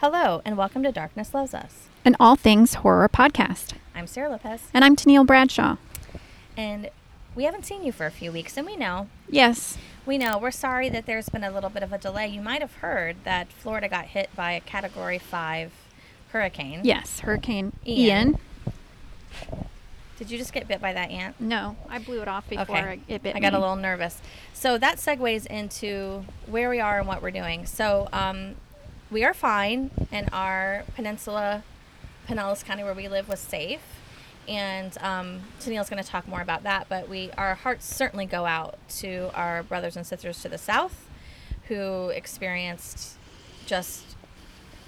Hello, and welcome to Darkness Loves Us. An all things horror podcast. I'm Sarah Lopez, And I'm Tennille Bradshaw. and we haven't seen you for a few weeks, and we know, Yes. we know, we're sorry that there's been a little bit of a delay. You might have heard that Florida got hit by a Category 5 hurricane. Yes. Hurricane Ian. Ian. Did you just get bit by that ant? No, I blew it off before Okay. it bit I got a little nervous. So that segues into where we are and what we're doing. So um, we are fine, and our peninsula, Pinellas County, where we live, was safe. And um, Tennille's going to talk more about that. But we, our hearts certainly go out to our brothers and sisters to the south, who experienced just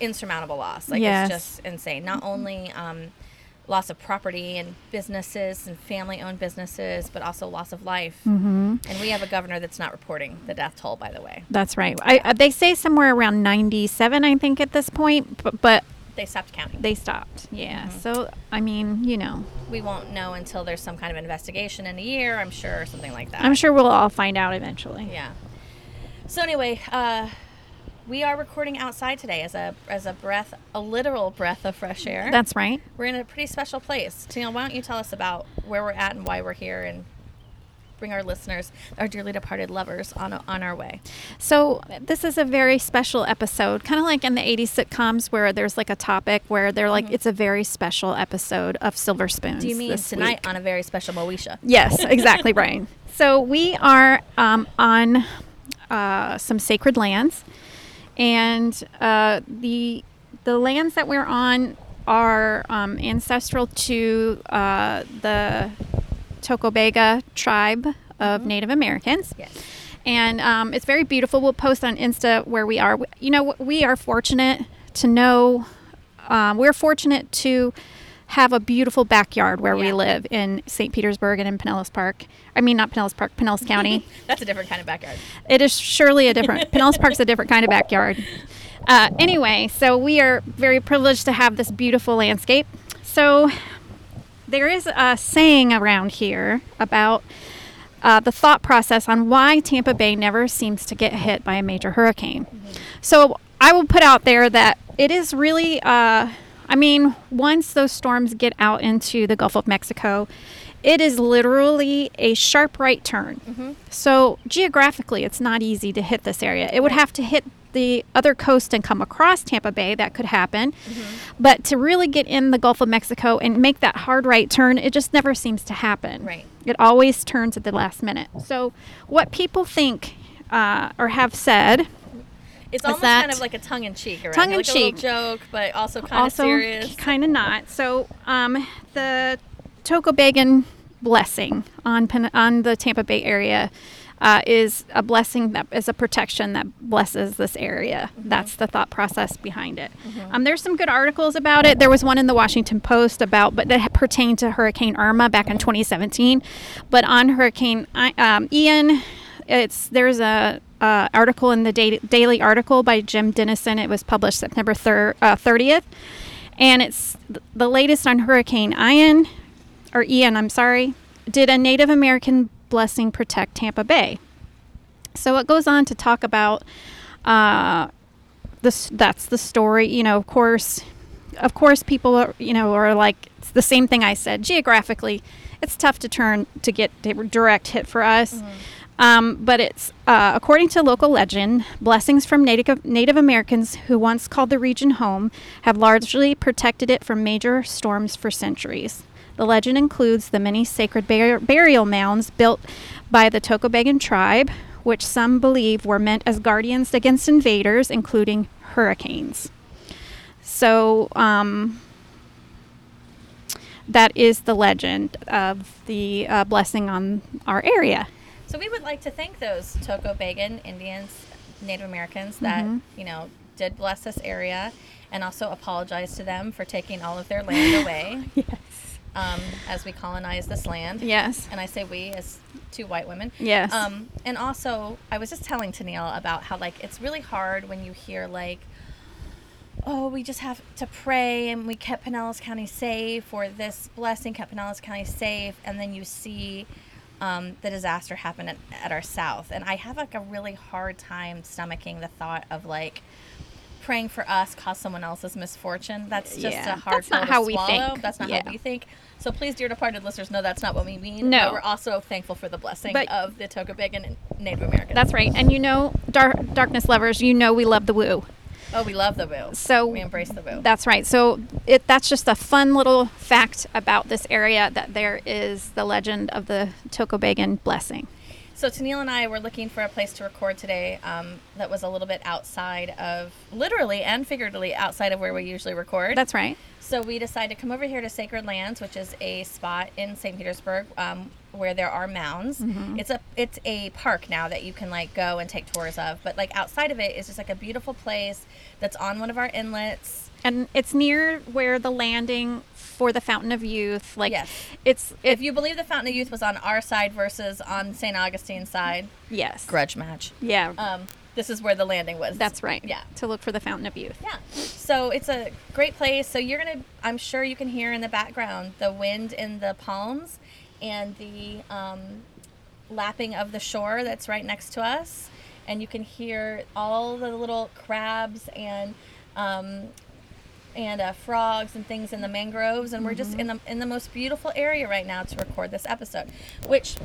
insurmountable loss. Like Yes. it's just insane. Not only um, loss of property and businesses and family-owned businesses, but also loss of life. hmm And we have a governor that's not reporting the death toll, by the way. That's right. I, uh, they say somewhere around 97, I think, at this point, but, but They stopped counting. they stopped. Yeah. Mhm. So, I mean, you know, We won't know until there's some kind of investigation in a year, I'm sure, or something like that. I'm sure we'll all find out eventually. Yeah. So anyway, uh, we are recording outside today as a as a breath, a literal breath of fresh air. That's right. we're in a pretty special place. Tina, why don't you tell us about where we're at and why we're here, and bring our listeners, our dearly departed lovers, on on our way. So this is a very special episode, kind of like in the 80s sitcoms where there's like a topic where they're like, it's a very special episode of Silver Spoons. Mm-hmm. Do you mean tonight week. on a very special Moesha? Yes, exactly right. So we are um, on uh, some sacred lands, and uh, the the lands that we're on are um, ancestral to uh, the Tocobaga tribe of Native Americans. Yes. And um, it's very beautiful. We'll post on Insta where we are. You know, we are fortunate to know, um, we're fortunate to have a beautiful backyard where we live in St. Petersburg and in Pinellas Park. I mean, not Pinellas Park, Pinellas County. That's a different kind of backyard. It is surely a different, Pinellas Park's a different kind of backyard. Uh, anyway, so we are very privileged to have this beautiful landscape. So there is a saying around here about uh, the thought process on why Tampa Bay never seems to get hit by a major hurricane. So I will put out there that it is really, uh, I mean, once those storms get out into the Gulf of Mexico, it is literally a sharp right turn. So geographically, it's not easy to hit this area. It would have to hit the other coast and come across Tampa Bay. That could happen. But to really get in the Gulf of Mexico and make that hard right turn, it just never seems to happen. Right. It always turns at the last minute. So, what people think uh, or have said, It's almost kind of like a tongue in cheek, around Tongue in like cheek joke, but also kind of serious. kind of not. So, um, the Tocobagan blessing on Pen- on the Tampa Bay area uh, is a blessing that is a protection that blesses this area. Mm-hmm. That's the thought process behind it. Um, there's some good articles about it. There was one in the Washington Post about, but that pertained to Hurricane Irma back in 2017. But on Hurricane I- um, Ian, it's there's a uh, article in the da- Daily Article by Jim Denison. It was published September thir- uh, 30th, and it's th- the latest on Hurricane Ian, or Ian. I'm sorry. Did a Native American blessing protect Tampa Bay? So it goes on to talk about uh, this. That's the story. You know, of course, of course, people are you know are like it's the same thing I said. Geographically, it's tough to turn to get direct hit for us. Um, but it's uh, according to local legend, blessings from Native Native Americans who once called the region home have largely protected it from major storms for centuries. The legend includes the many sacred bur- burial mounds built by the Tocobagan tribe, which some believe were meant as guardians against invaders, including hurricanes. So, um, that is the legend of the uh, blessing on our area. So we would like to thank those Tocobagan Indians, Native Americans that Mhm. you know did bless this area, and also apologize to them for taking all of their land away Yes. um, as we colonize this land. Yes. And I say we as two white women. Yes. Um, and also, I was just telling Tennille about how like it's really hard when you hear like, oh, we just have to pray and we kept Pinellas County safe, or this blessing kept Pinellas County safe, and then you see um, the disaster happened at, at our south. And I have like a really hard time stomaching the thought of like, praying for us cause someone else's misfortune. That's just Yeah, a hard that's not how we swallow. think. That's not Yeah. how we think. So please, dear departed listeners, know that's not what we mean. No. But we're also thankful for the blessing But- of the Tocobagan and Native Americans. That's right. And you know, dark, darkness lovers, you know we love the woo. Oh, we love the woo. So we embrace the woo. That's right. So it that's just a fun little fact about this area that there is the legend of the Tocobagan blessing. So Tennille and I were looking for a place to record today um, that was a little bit outside of, literally and figuratively, outside of where we usually record. That's right. So we decided to come over here to Sacred Lands, which is a spot in St. Petersburg um, where there are mounds. It's a it's a park now that you can like go and take tours of. But like outside of it is just like a beautiful place that's on one of our inlets. And it's near where the landing for the Fountain of Youth. Like Yes. it's it, If you believe the Fountain of Youth was on our side versus on St. Augustine's side, yes. grudge match. Yeah. Um, this is where the landing was. that's right. Yeah. To look for the Fountain of Youth. Yeah. So it's a great place. So you're gonna, I'm sure you can hear in the background the wind in the palms, and the um, lapping of the shore that's right next to us, and you can hear all the little crabs and um, and uh, frogs and things in the mangroves, and we're just in the in the most beautiful area right now to record this episode, which.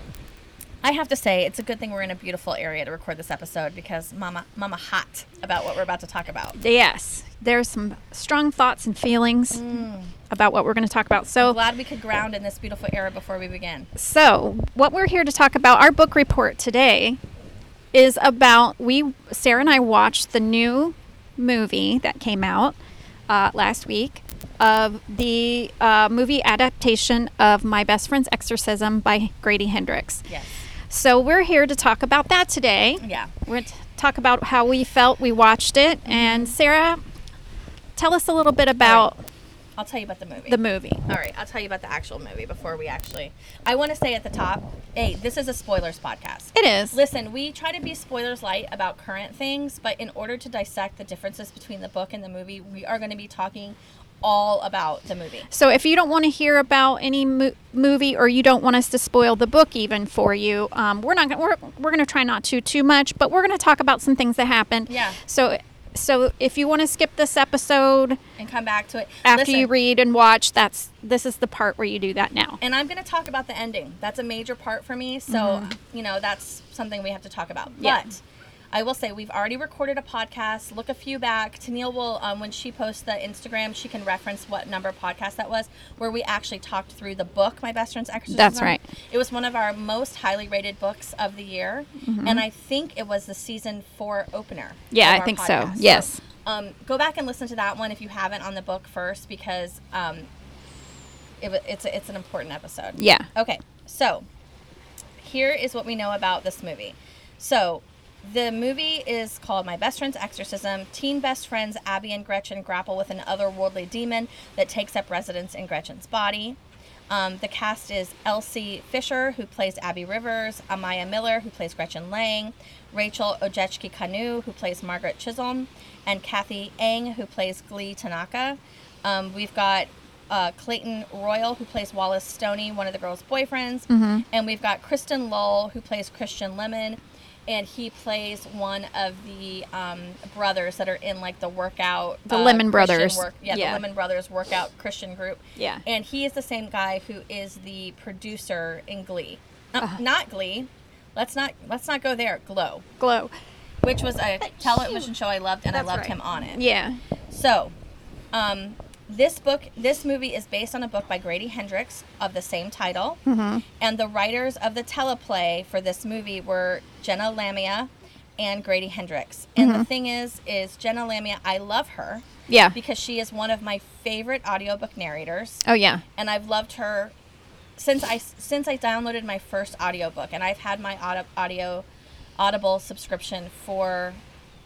I have to say, it's a good thing we're in a beautiful area to record this episode because Mama, Mama, hot about what we're about to talk about. Yes. There's some strong thoughts and feelings Mm. about what we're going to talk about. So Glad we could ground in this beautiful era before we begin. So, what we're here to talk about, our book report today, is about we Sarah and I watched the new movie that came out uh, last week of the uh, movie adaptation of My Best Friend's Exorcism by Grady Hendrix. Yes. So we're here to talk about that today. Yeah. We're going to talk about how we felt we watched it, mm-hmm. and Sarah, tell us a little bit about I'll tell you about the movie. the movie. All right, I'll tell you about the actual movie before we actually. I want to say at the top, hey, this is a spoilers podcast. It is. Listen, we try to be spoilers light about current things, but in order to dissect the differences between the book and the movie, we are going to be talking all about the movie. So if you don't want to hear about any mo- movie or you don't want us to spoil the book even for you, um, we're not gonna, we're, we're going to try not to too much, but we're going to talk about some things that happened. Yeah. So so if you want to skip this episode And come back to it after Listen, you read and watch, that's this is the part where you do that now. And I'm going to talk about the ending. That's a major part for me. So, you know, that's something we have to talk about. Mm-hmm. Yeah. But I will say we've already recorded a podcast. Look a few back. Tennille will, um, when she posts the Instagram, she can reference what number podcast that was, where we actually talked through the book, My Best Friend's Exorcism. That's right. It was one of our most highly rated books of the year. And I think it was the season four opener. Mm-hmm. Yeah, I think so. podcast. Yes. um, go back and listen to that one if you haven't on the book first because um, it, it's, a, it's an important episode. Yeah. Okay, so here is what we know about this movie. So the movie is called My Best Friend's Exorcism. Teen best friends Abby and Gretchen grapple with an otherworldly demon that takes up residence in Gretchen's body. Um, the cast is Elsie Fisher, who plays Abby Rivers, Amiah Miller, who plays Gretchen Lang, Rachel Ogechi Kanu, who plays Margaret Chisholm, and Cathy Ang, who plays Glee Tanaka. Um, we've got uh, Clayton Royal, who plays Wallace Stoney, one of the girls' boyfriends, and we've got Chris Lowell, who plays Christian Lemon, and he plays one of the um, brothers that are in like the workout. The uh, Lemon Christian Brothers. Work, yeah, Yeah. the Lemon Brothers workout Christian group. Yeah. and he is the same guy who is the producer in Glee, Uh, Uh-huh. not Glee. Let's not let's not go there. Glow, Glow. which was a television show I loved, and I loved right. him on it. Yeah. So, um, this book, this movie is based on a book by Grady Hendrix of the same title, Mm-hmm. and the writers of the teleplay for this movie were Jenna Lamia and Grady Hendrix. And Mm-hmm. the thing is, is Jenna Lamia, I love her Yeah. because she is one of my favorite audiobook narrators Oh yeah. and I've loved her since I since I downloaded my first audiobook and I've had my audio, audio Audible subscription for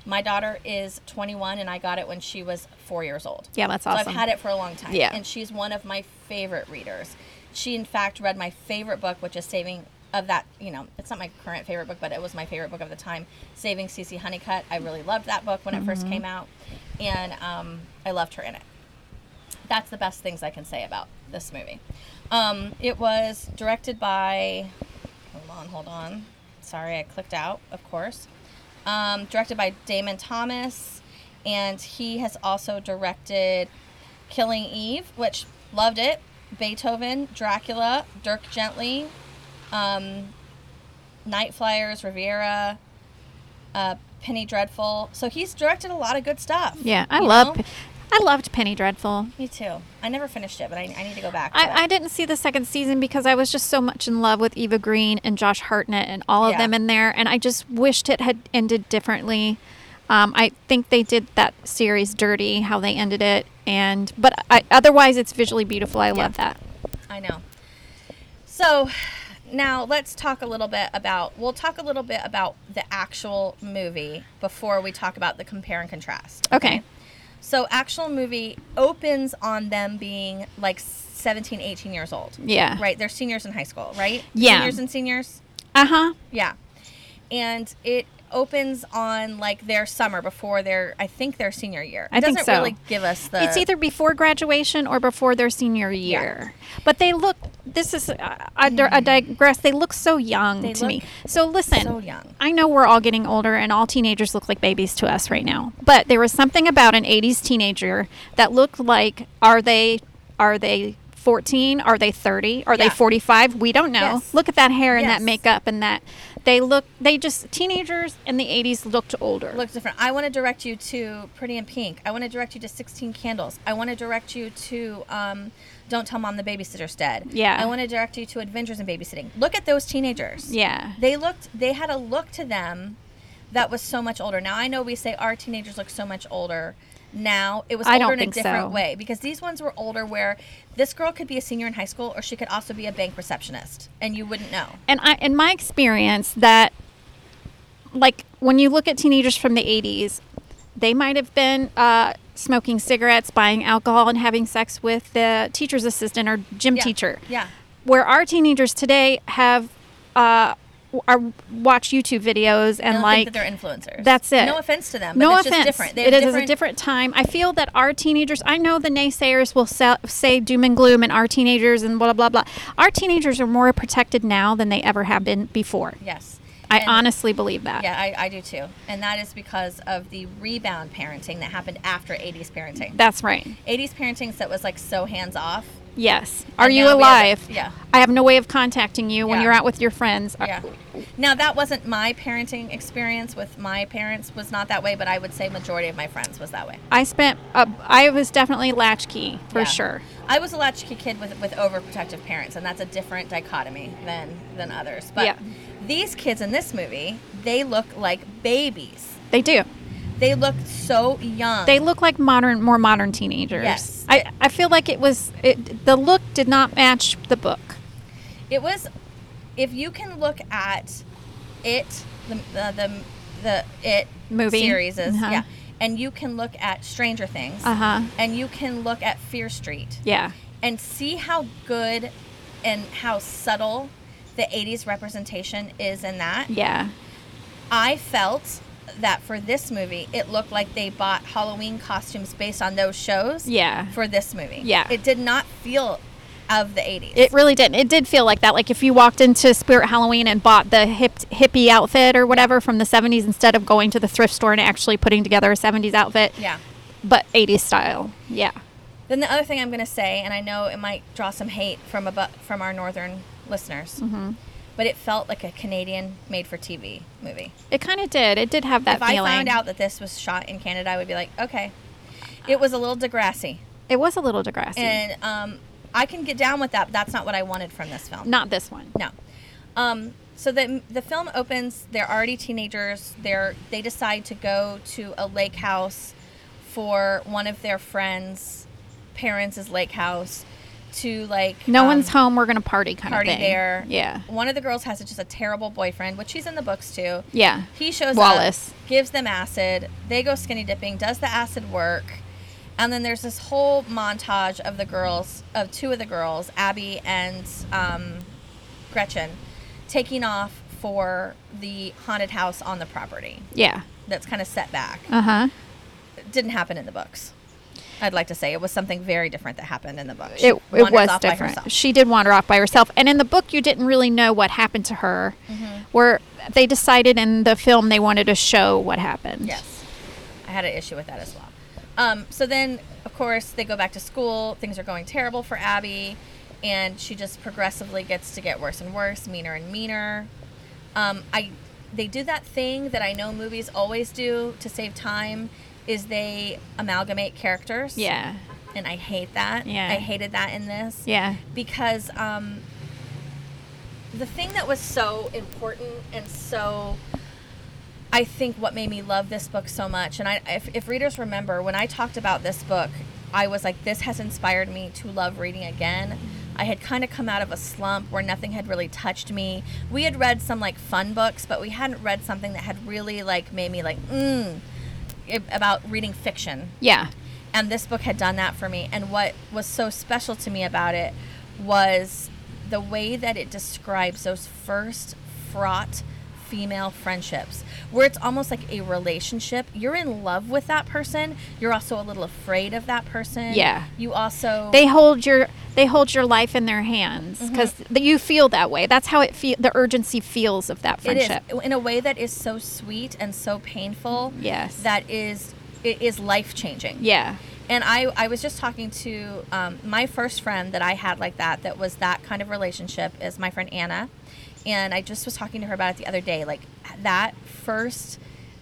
my daughter is 21 and I got it when she was 4 years old. Yeah, that's So awesome. I've had it for a long time Yeah. and she's one of my favorite readers. She in fact read my favorite book which is Saving of that, you know, it's not my current favorite book, but it was my favorite book of the time, Saving CeeCee Honeycutt. I really loved that book when it first Mm-hmm. came out and um, I loved her in it that's the best things I can say about this movie. Um, it was directed by, hold on, hold on. Sorry, I clicked out, of course. Um, directed by Damon Thomas, and he has also directed Killing Eve, which loved it. Beethoven, Dracula, Dirk Gently, um, Night Flyers, Riviera, uh, Penny Dreadful. So he's directed a lot of good stuff. Yeah, I love. know? I loved Penny Dreadful. Me too. I never finished it, but I, I need to go back. to I, I didn't see the second season because I was just so much in love with Eva Green and Josh Hartnett and all of Yeah. them in there, and I just wished it had ended differently. Um, I think they did that series dirty, how they ended it, and but I, otherwise it's visually beautiful. I love that. I know. So now let's talk a little bit about. We'll talk a little bit about the actual movie before we talk about the compare and contrast. Okay. So actual movie opens on them being like 17, 18 years old. Yeah. Right. They're seniors in high school, right? Yeah. Seniors and seniors. Uh huh. Yeah. And it opens on like their summer before their I think their senior year. It I think doesn't so. really give us the It's either before graduation or before their senior year. But they look. This is. Uh, I, I digress. They look so young They to me. So listen. so young. I know we're all getting older, and all teenagers look like babies to us right now. But there was something about an '80s teenager that looked like. Are they? Are they? 14 are they 30 are Yeah. they 45 we don't know Yes. look at that hair and Yes. that makeup and that they look they just teenagers in the 80s looked older looks different. I want to direct you to Pretty in Pink. I want to direct you to 16 Candles. I want to direct you to um, Don't Tell Mom the Babysitter's Dead. Yeah. I want to direct you to Adventures in Babysitting. Look at those teenagers. yeah They looked. They had a look to them that was so much older. Now I know we say our teenagers look so much older. Now it was I older in a different so. way because these ones were older where this girl could be a senior in high school or she could also be a bank receptionist and you wouldn't know. and I, in my experience, that like when you look at teenagers from the 80s, they might have been uh, smoking cigarettes, buying alcohol, and having sex with the teacher's assistant or gym Yeah. teacher. Yeah. Where our teenagers today have uh, are watch YouTube videos and like think that they're influencers. that's it. No offense to them. But no it's offense. Just different. It is a different time. I feel that our teenagers. I know the naysayers will sell, say doom and gloom, and our teenagers and blah blah blah. Our teenagers are more protected now than they ever have been before. Yes. I And- honestly believe that. Yeah, I, I do too. And that is because of the rebound parenting that happened after 80s parenting. That's right. 80s parenting that was like so hands off. Yes. Are And you now we have alive? yeah. I have no way of contacting you when Yeah. you're out with your friends. Yeah. Now that wasn't my parenting experience with my parents was not that way, but I would say majority of my friends was that way. I spent. Uh, I was definitely latchkey for Yeah. sure. I was a latchkey kid with with overprotective parents, and that's a different dichotomy than than others. But Yeah. these kids in this movie, they look like babies. They do. They look so young. They look like modern, more modern teenagers. Yes. I, I feel like it was. It, the look did not match the book. It was, if you can look at it, the the the, the it Movie? series is Uh-huh. yeah, and you can look at Stranger Things, Uh huh. and you can look at Fear Street, Yeah. and see how good and how subtle the 80s representation is in that. Yeah. I felt that for this movie, it looked like they bought Halloween costumes based on those shows. Yeah. For this movie. Yeah. It did not feel of the 80s. It really didn't. It did feel like that. Like if you walked into Spirit Halloween and bought the hip hippie outfit or whatever from the 70s instead of going to the thrift store and actually putting together a 70s outfit, yeah. but 80s style. Yeah. Then the other thing I'm going to say, and I know it might draw some hate from from our northern listeners, Mm-hmm. But it felt like a Canadian made-for-TV movie. It kind of did. It did have that if feeling. I found out that this was shot in Canada, I would be like, okay. It was a little Degrassi, it was a little Degrassi. and um, I can get down with that. But that's not what I wanted from this film. Not this one. No. Um, so the the film opens. They're already teenagers. They're they decide to go to a lake house for one of their friends' parents' lake house to like No um, one's home. We're gonna party kind party of thing. there. Yeah. One of the girls has just a terrible boyfriend, which she's in the books too. Yeah. He shows Wallace. up, gives them acid. They go skinny dipping. Does the acid work? And then there's this whole montage of the girls, of two of the girls, Abby and um, Gretchen, taking off for the haunted house on the property Yeah. that's kind of set back. Uh huh. Didn't happen in the books. I'd like to say it was something very different that happened in the book. It, She it wanders was different. herself. She did wander off by herself, and in the book, you didn't really know what happened to her. Mm-hmm. Where they decided in the film they wanted to show what happened. Yes. I had an issue with that as well. Um, so then, of course, they go back to school. Things are going terrible for Abby, and she just progressively gets to get worse and worse, meaner and meaner. Um, I they do that thing that I know movies always do to save time is they amalgamate characters. Yeah. And I hate that. Yeah. I hated that in this. Yeah. Because um, the thing that was so important and so I think what made me love this book so much, and I, if, if readers remember, when I talked about this book, I was like, this has inspired me to love reading again. I had kind of come out of a slump where nothing had really touched me. We had read some like fun books, but we hadn't read something that had really like made me like, mm, it- about reading fiction Yeah. and this book had done that for me and what was so special to me about it was the way that it describes those first fraught female friendships where it's almost like a relationship you're in love with that person you're also a little afraid of that person Yeah. you also They hold your they hold your life in their hands Mm-hmm. because you feel that way. That's how it feel. The urgency feels of that it is friendship. in a way that is so sweet and so painful Yes. that is it is life changing Yeah. And I, I was just talking to um, my first friend that I had like that, that was that kind of relationship, is my friend Anna. And I just was talking to her about it the other day. Like that first,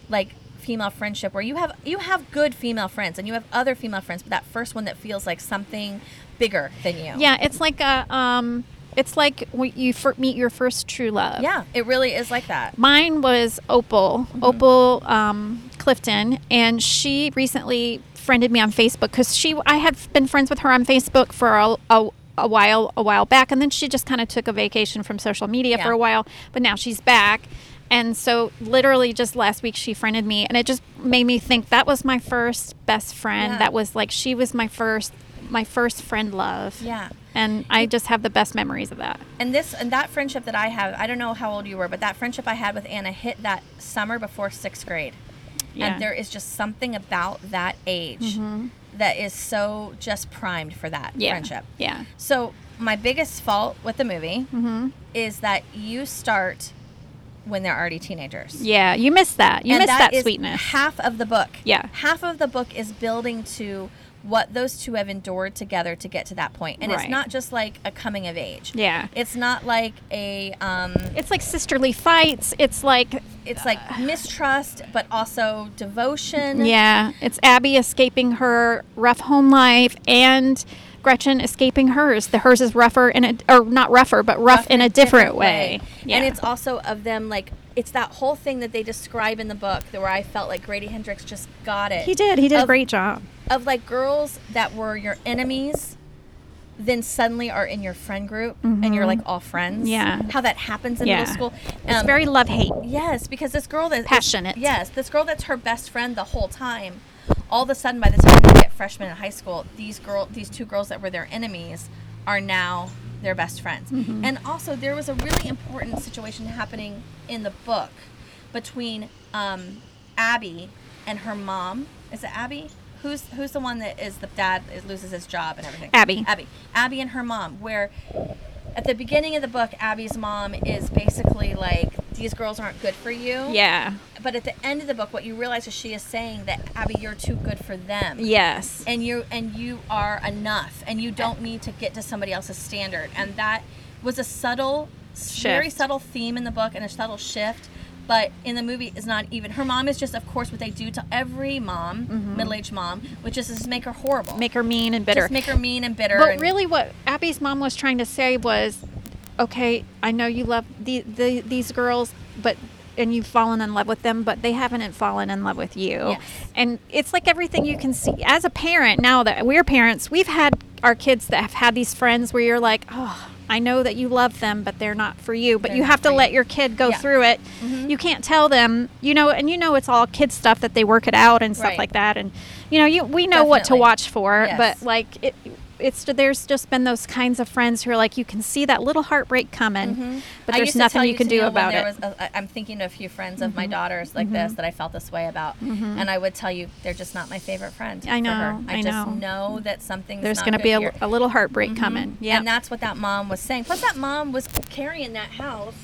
like female friendship where you have you have good female friends and you have other female friends, but that first one that feels like something bigger than you. Yeah. It's like a um. It's like when you meet your first true love. Yeah, it really is like that. Mine was Opal, Mm-hmm. Opal um, Clifton, and she recently friended me on Facebook because she I had been friends with her on Facebook for a, a, a while a while back, and then she just kind of took a vacation from social media for a while, but now she's back. And so, literally, just last week, she friended me, and it just made me think that was my first best friend. Yeah. That was like she was my first, my first friend love. Yeah. And I just have the best memories of that. And this and that friendship that I have, I don't know how old you were, but that friendship I had with Anna hit that summer before sixth grade. Yeah. And there is just something about that age mm-hmm. That is so just primed for that Yeah. friendship. Yeah. So my biggest fault with the movie Mm-hmm. is that you start when they're already teenagers. Yeah. You miss that. You and that that, is sweetness. Half of the book. Yeah. Half of the book is building to what those two have endured together to get to that point. And it's not just like a coming of age. Yeah. It's not like a um It's like sisterly fights. It's like it's like mistrust but also devotion. yeah, it's Abby escaping her rough home life and Gretchen escaping hers. The hers is rougher in a or not rougher, but rough, in a different, way. Yeah. And it's also of them like it's that whole thing that they describe in the book that where I felt like Grady Hendrix just got it. he did. He did a great job. Of like girls that were your enemies then suddenly are in your friend group and you're like all friends. Mm-hmm. Yeah. How that happens in Yeah. middle school. It's Um, very love hate. Yes, because this girl that is- Passionate. yes, this girl that's her best friend the whole time. All of a sudden, by the time they get freshmen in high school, these girl, these two girls that were their enemies, are now their best friends. Mm-hmm. And also, there was a really important situation happening in the book between um, Abby and her mom. Is it Abby? Who's who's the one that is the dad loses his job and everything? Abby. Abby. Abby and her mom. Where at the beginning of the book, Abby's mom is basically like, "These girls aren't good for you." Yeah. But at the end of the book, what you realize is she is saying that Abby, you're too good for them. Yes. And you and you are enough, and you don't need to get to somebody else's standard. And that was a subtle, very subtle theme in the book, and a subtle shift. But in the movie, is not even. Her mom is just, of course, what they do to every mom, middle-aged mom, which is just make her horrible, Mm-hmm. Make her mean and bitter. just make her mean and bitter. But and- really, what Abby's mom was trying to say was, okay, I know you love the, the these girls, but and you've fallen in love with them, but they haven't fallen in love with you. Yes. And it's like everything you can see as a parent. Now that we're parents, we've had our kids that have had these friends where you're like, oh. I know that you love them, but they're not for you. But They're you have to let you. your kid go Yeah. Mm-hmm. through it. You can't tell them, you know, and you know it's all kid stuff that they work it out and stuff Right. like that. And you know, you we know what to watch for, Yes. but like it it's there's just been those kinds of friends who are like you can see that little heartbreak coming but Mm-hmm. I there's nothing tell you can do about it Was a, I- I'm thinking of a few friends of Mm-hmm. my daughters like this that I felt this way about, and I would tell you they're just not my favorite friend. I know, I, I just know. know that something there's going to be a, a little heartbreak coming yeah And that's what that mom was saying. Plus, that mom was carrying that house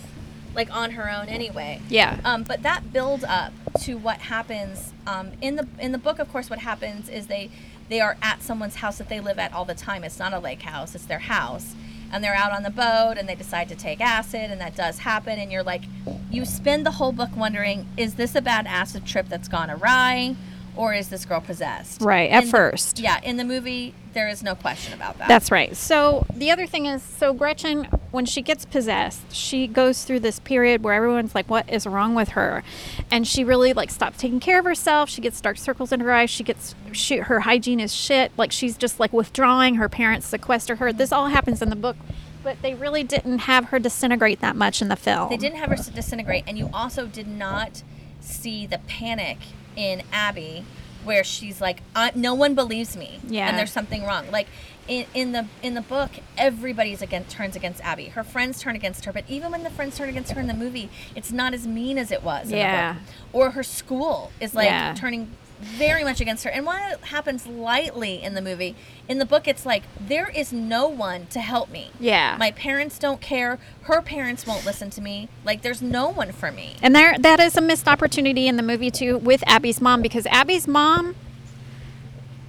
like on her own anyway. yeah Um, but that build up to what happens um, in the in the book. Of course, what happens is they they are at someone's house that they live at all the time. It's not a lake house; it's their house, and they're out on the boat and they decide to take acid, and that does happen. And you're like, you spend the whole book wondering, is this a bad acid trip that's gone awry? Or is this girl possessed? Right, at In the- first. yeah, in the movie, there is no question about that. That's right. So the other thing is, so Gretchen, when she gets possessed, she goes through this period where everyone's like, "What is wrong with her?" And she really like stops taking care of herself. She gets dark circles in her eyes. She gets she, her hygiene is shit. Like she's just like withdrawing. Her parents sequester her. This all happens in the book, but they really didn't have her disintegrate that much in the film. They didn't have her disintegrate, and you also did not see the panic in Abby, where she's like, uh, "No one believes me, Yeah. and there's something wrong." Like in, in the in the book, everybody's against turns against Abby. Her friends turn against her, but even when the friends turn against her in the movie, it's not as mean as it was. In Yeah. The book. Or her school is like Yeah. turning very much against her. And while it happens lightly in the movie, in the book, it's like there is no one to help me. Yeah. My parents don't care. Her parents won't listen to me. Like there's no one for me. And there, that is a missed opportunity in the movie too with Abby's mom because Abby's mom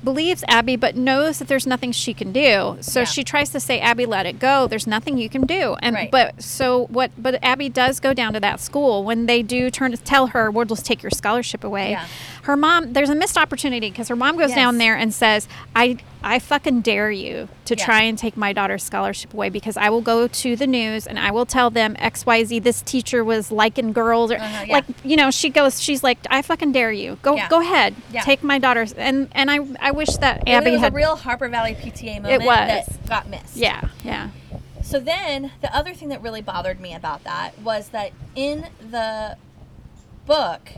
believes Abby but knows that there's nothing she can do. So Yeah. she tries to say, "Abby, let it go. There's nothing you can do." And Right. but so what? But Abby does go down to that school when they do turn to tell her, "We'll just take your scholarship away." Yeah. Her mom, there's a missed opportunity because her mom goes down there and says, "I, I fucking dare you to Yeah. try and take my daughter's scholarship away because I will go to the news and I will tell them X, Y, Z. This teacher was liking girls or Uh-huh, yeah. like you know." She goes, she's like, "I fucking dare you. Go, Yeah. go ahead, take my daughter's." And and I, I wish that It Abby was had. a real Harper Valley PTA moment was. that got missed. yeah, yeah, So then the other thing that really bothered me about that was that in the book,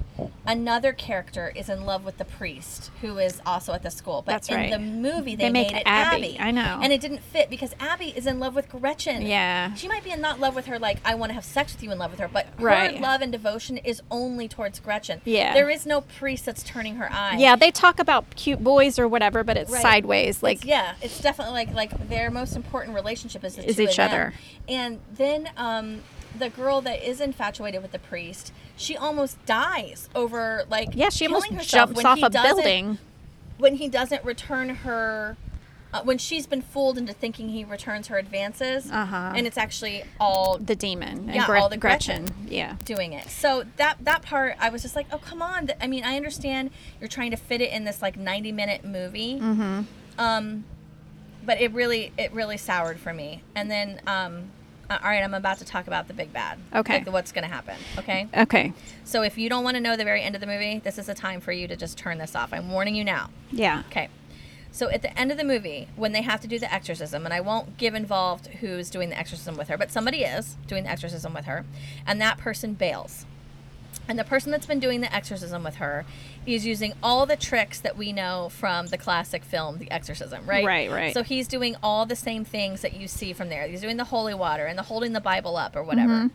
another character is in love with the priest who is also at the school. But That's in right. the movie, they, They made it Abby. Abby. I know. And it didn't fit because Abby is in love with Gretchen. Yeah. She might be in not love with her, like, I want to have sex with you in love with her, but Right. her love and devotion is only towards Gretchen. Yeah. There is no priest that's turning her eye. yeah. They talk about cute boys or whatever, but it's Right. sideways. Like, It's- yeah, it's definitely like like their most important relationship is Is each other. And then um, the girl that is infatuated with the priest, she almost dies over like yeah, she almost jumps off a building. when he doesn't return her. Uh, when she's been fooled into thinking he returns her advances, Uh-huh. and it's actually all The demon. And Yeah, Gre- all the Gretchen. Gretchen. Yeah. doing it. So that that part, I was just like, oh come on. I mean, I understand you're trying to fit it in this like 90 minute movie. Mm-hmm. Um, but it really it really soured for me. And then, um, Uh, all right, I'm about to talk about the big bad. Okay. Like what's gonna happen? Okay. Okay. So if you don't want to know the very end of the movie, this is a time for you to just turn this off. I'm warning you now. Yeah. Okay. So at the end of the movie, when they have to do the exorcism, and I won't give involved who's doing the exorcism with her, but somebody is doing the exorcism with her, and that person bails. And the person that's been doing the exorcism with her is using all the tricks that we know from the classic film, The Exorcism, right? Right, right. So he's doing all the same things that you see from there. He's doing the holy water and the holding the Bible up or whatever.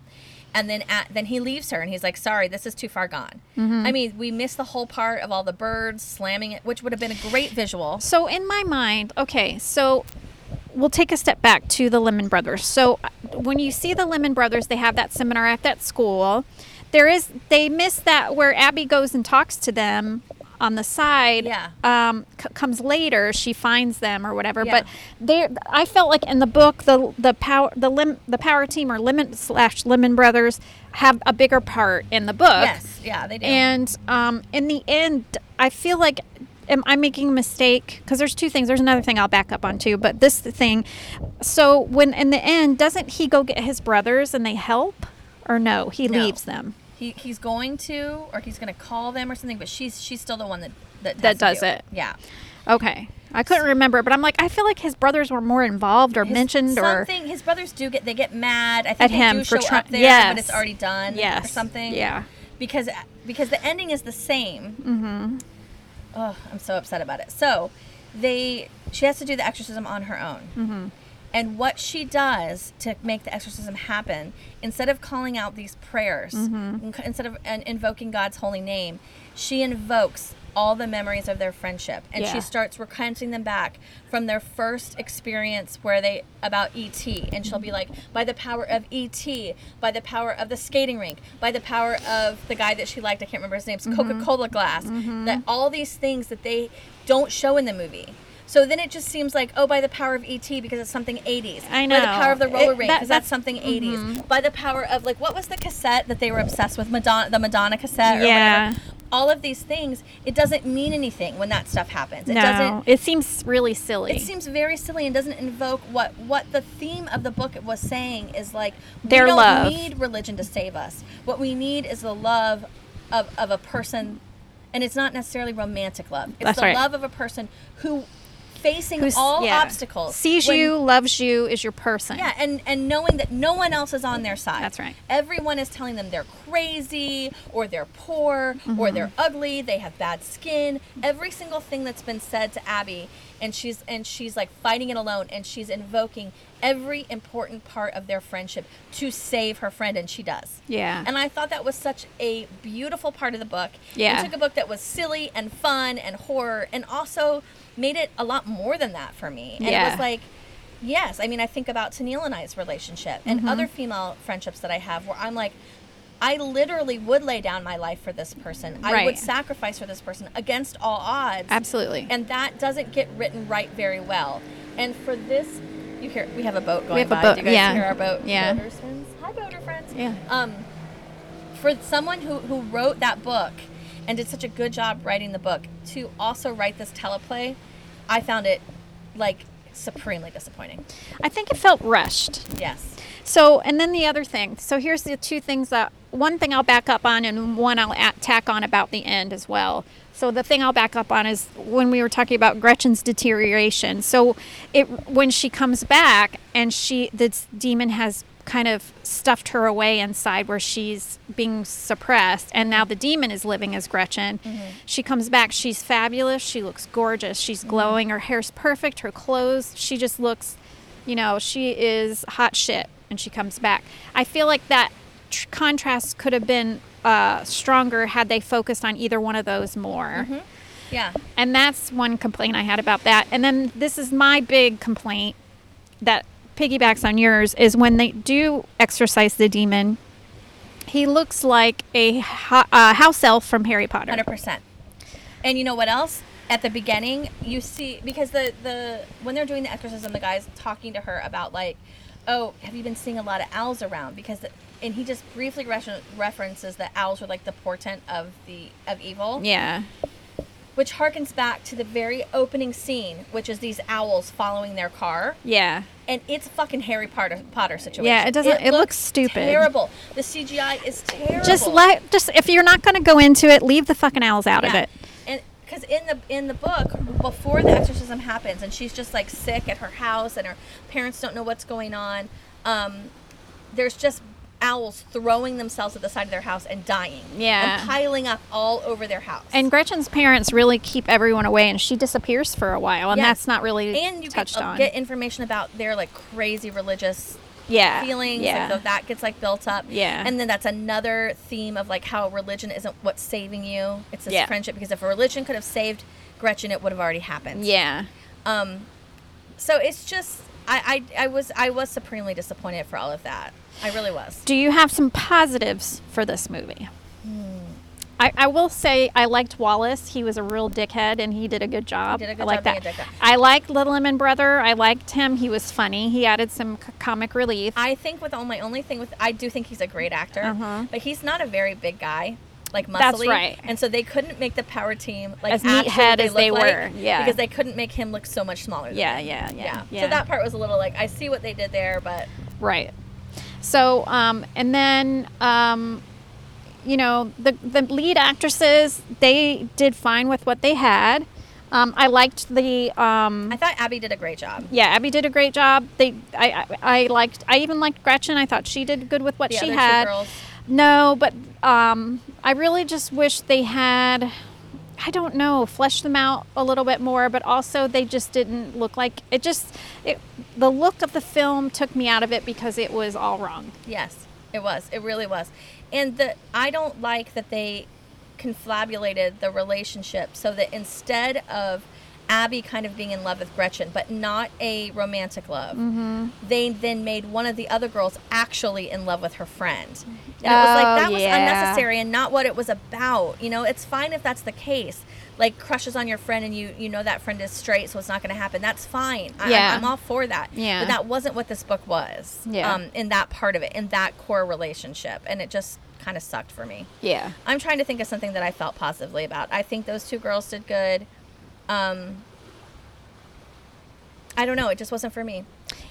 And then at, then he leaves her and he's like, "Sorry, this is too far gone." I mean, we missed the whole part of all the birds slamming it, which would have been a great visual. So in my mind, okay, so we'll take a step back to the Lemon Brothers. So uh, when you see the Lemon Brothers, they have that seminar at that school. There is they miss that where Abby goes and talks to them on the side. Yeah. Um, c- comes later. She finds them or whatever. Yeah. But there, I felt like in the book, the the power the lim, the power team or Lemon slash Lemon Brothers have a bigger part in the book. Yes, yeah, they do. And um, in the end, I feel like am I making a mistake? Because there's two things. There's another thing I'll back up on too, but this thing. So when in the end, doesn't he go get his brothers and they help, or no? He No. leaves them. He, he's going to, or he's going to call them or something. But she's she's still the one that that, That does do it. Yeah, Okay, I couldn't remember, but I'm like, I feel like his brothers were more involved or His- mentioned or something. His brothers do get they get mad. I think At they him for show try- up there, yes. but it's already done. Yes. or something. Yeah. because because the ending is the same. Mm-hmm. Oh, I'm so upset about it. So they she has to do the exorcism on her own. Mm-hmm. And what she does to make the exorcism happen, instead of calling out these prayers, Mm-hmm. instead of invoking God's holy name, she invokes all the memories of their friendship and Yeah. she starts recounting them back from their first experience where they about ET and she'll be like by the power of ET by the power of the skating rink by the power of the guy that she liked I can't remember his name Mm-hmm. Coca-Cola glass that all these things that they don't show in the movie so then it just seems like, oh, by the power of ET because it's something 80s. I know. By the power of the roller It- rink that- because that's, that's- mm-hmm. something 80s. By the power of like what was the cassette that they were obsessed with? Madonna, the Madonna cassette or Yeah. whatever. All of these things, it doesn't mean anything when that stuff happens. It no, doesn't. it seems really silly. It seems very silly and doesn't invoke what what the theme of the book was saying is like Their we don't love. need religion to save us. What we need is the love of, of a person and it's not necessarily romantic love. It's That's the right. love of a person who facing Who's- all yeah. obstacles sees when- you, loves you, is your person. yeah, and and knowing that no one else is on their side. That's right. Everyone is telling them they're crazy or they're poor Mm-hmm. or they're ugly, they have bad skin. Every single thing that's been said to Abby and she's and she's like fighting it alone and she's invoking every important part of their friendship to save her friend and she does. Yeah. And I thought that was such a beautiful part of the book. Yeah. You took a book that was silly and fun and horror and also made it a lot more than that for me. And it was like Yes, I mean I think about Tennille and I's relationship and Mm-hmm. other female friendships that I have where I'm like, I literally would lay down my life for this person. I would sacrifice for this person against all odds. Absolutely. And that doesn't get written right very well. And for this, you hear we have a boat going have a by. boat, Do you guys yeah. hear our boat? Yeah. Boaters friends. Hi, boater friends. Yeah. Um, for someone who who wrote that book and did such a good job writing the book to also write this teleplay, I found it like supremely disappointing. I think it felt rushed. Yes. So, and then the other thing. So here's the two things that one thing I'll back up on, and one I'll tack on about the end as well. So the thing I'll back up on is when we were talking about Gretchen's deterioration. So it when she comes back and she this demon has kind of stuffed her away inside where she's being suppressed and now the demon is living as Gretchen. Mm-hmm. She comes back, she's fabulous, she looks gorgeous, she's mm-hmm. glowing, her hair's perfect, her clothes, she just looks you know, she is hot shit and she comes back. I feel like that tr- contrast could have been uh, stronger had they focused on either one of those more. Mm-hmm. Yeah. And that's one complaint I had about that. And then this is my big complaint that piggybacks on yours is when they do exorcise the demon, he looks like a ho- uh, house elf from Harry Potter. Hundred percent. And you know what else? At the beginning, you see because the the when they're doing the exorcism, the guy's talking to her about like, oh, have you been seeing a lot of owls around? Because the, and he just briefly refer- references that owls are like the portent of the of evil, Yeah. Which harkens back to the very opening scene, which is these owls following their car. Yeah. and it's fucking Harry Potter Potter situation. Yeah, it doesn't- it looks stupid. Terrible. The CGI is terrible. Just let just if you're not going to go into it, leave the fucking owls out of it. And because in the in the book, before the exorcism happens, and she's just like sick at her house, and her parents don't know what's going on. Um, there's just owls throwing themselves at the side of their house and dying. Yeah. And piling up all over their house. And Gretchen's parents really keep everyone away, and she disappears for a while, and Yes. that's not really and you touched get, on. get information about their like crazy religious yeah, feelings Yeah, like so that gets like built up Yeah. and then that's another theme of like how religion isn't what's saving you it's this Yeah. friendship because if a religion could have saved gretchen it would have already happened yeah. um so it's just I, I i was i was supremely disappointed for all of that i really was Do you have some positives for this movie? I, I will say I liked Wallace. He was a real dickhead, and he did a good job. did a good I like that. I liked Little Lemon Brother. I liked him. He was funny. He added some c- comic relief. i think with all my only thing with i do think he's a great actor Uh-huh. but he's not a very big guy like muscly. That's right. And so they couldn't make the power team like As meathead as they look like, were, yeah. because they couldn't make him look so much smaller. Than Yeah, them. yeah, yeah, yeah. So that part was a little like I see what they did there, but Right. So, um, and then, um, you know, the the lead actresses they did fine with what they had. Um, I liked the. Um, I thought Abby did a great job. yeah, Abby did a great job. They, I, I, I liked. I even liked Gretchen. I thought she did good with what The she had. two girls. No, but um, I really just wish they had. I don't know, flesh them out a little bit more, but also they just didn't look like it. Just it, the look of the film took me out of it because it was all wrong. Yes, it was. It really was. And the I don't like that they confabulated the relationship so that instead of Abby kind of being in love with Gretchen, but not a romantic love. Mm-hmm. They then made one of the other girls actually in love with her friend. And it was like Oh, that was yeah. unnecessary and not what it was about. You know, it's fine if that's the case. Like crushes on your friend and you you know that friend is straight, so it's not going to happen. That's fine. I, Yeah. I'm, I'm all for that. Yeah. But that wasn't what this book was. Yeah. Um, in that part of it, in that core relationship, and it just kind of sucked for me. Yeah. I'm trying to think of something that I felt positively about. I think those two girls did good. Um, I don't know. It just wasn't for me.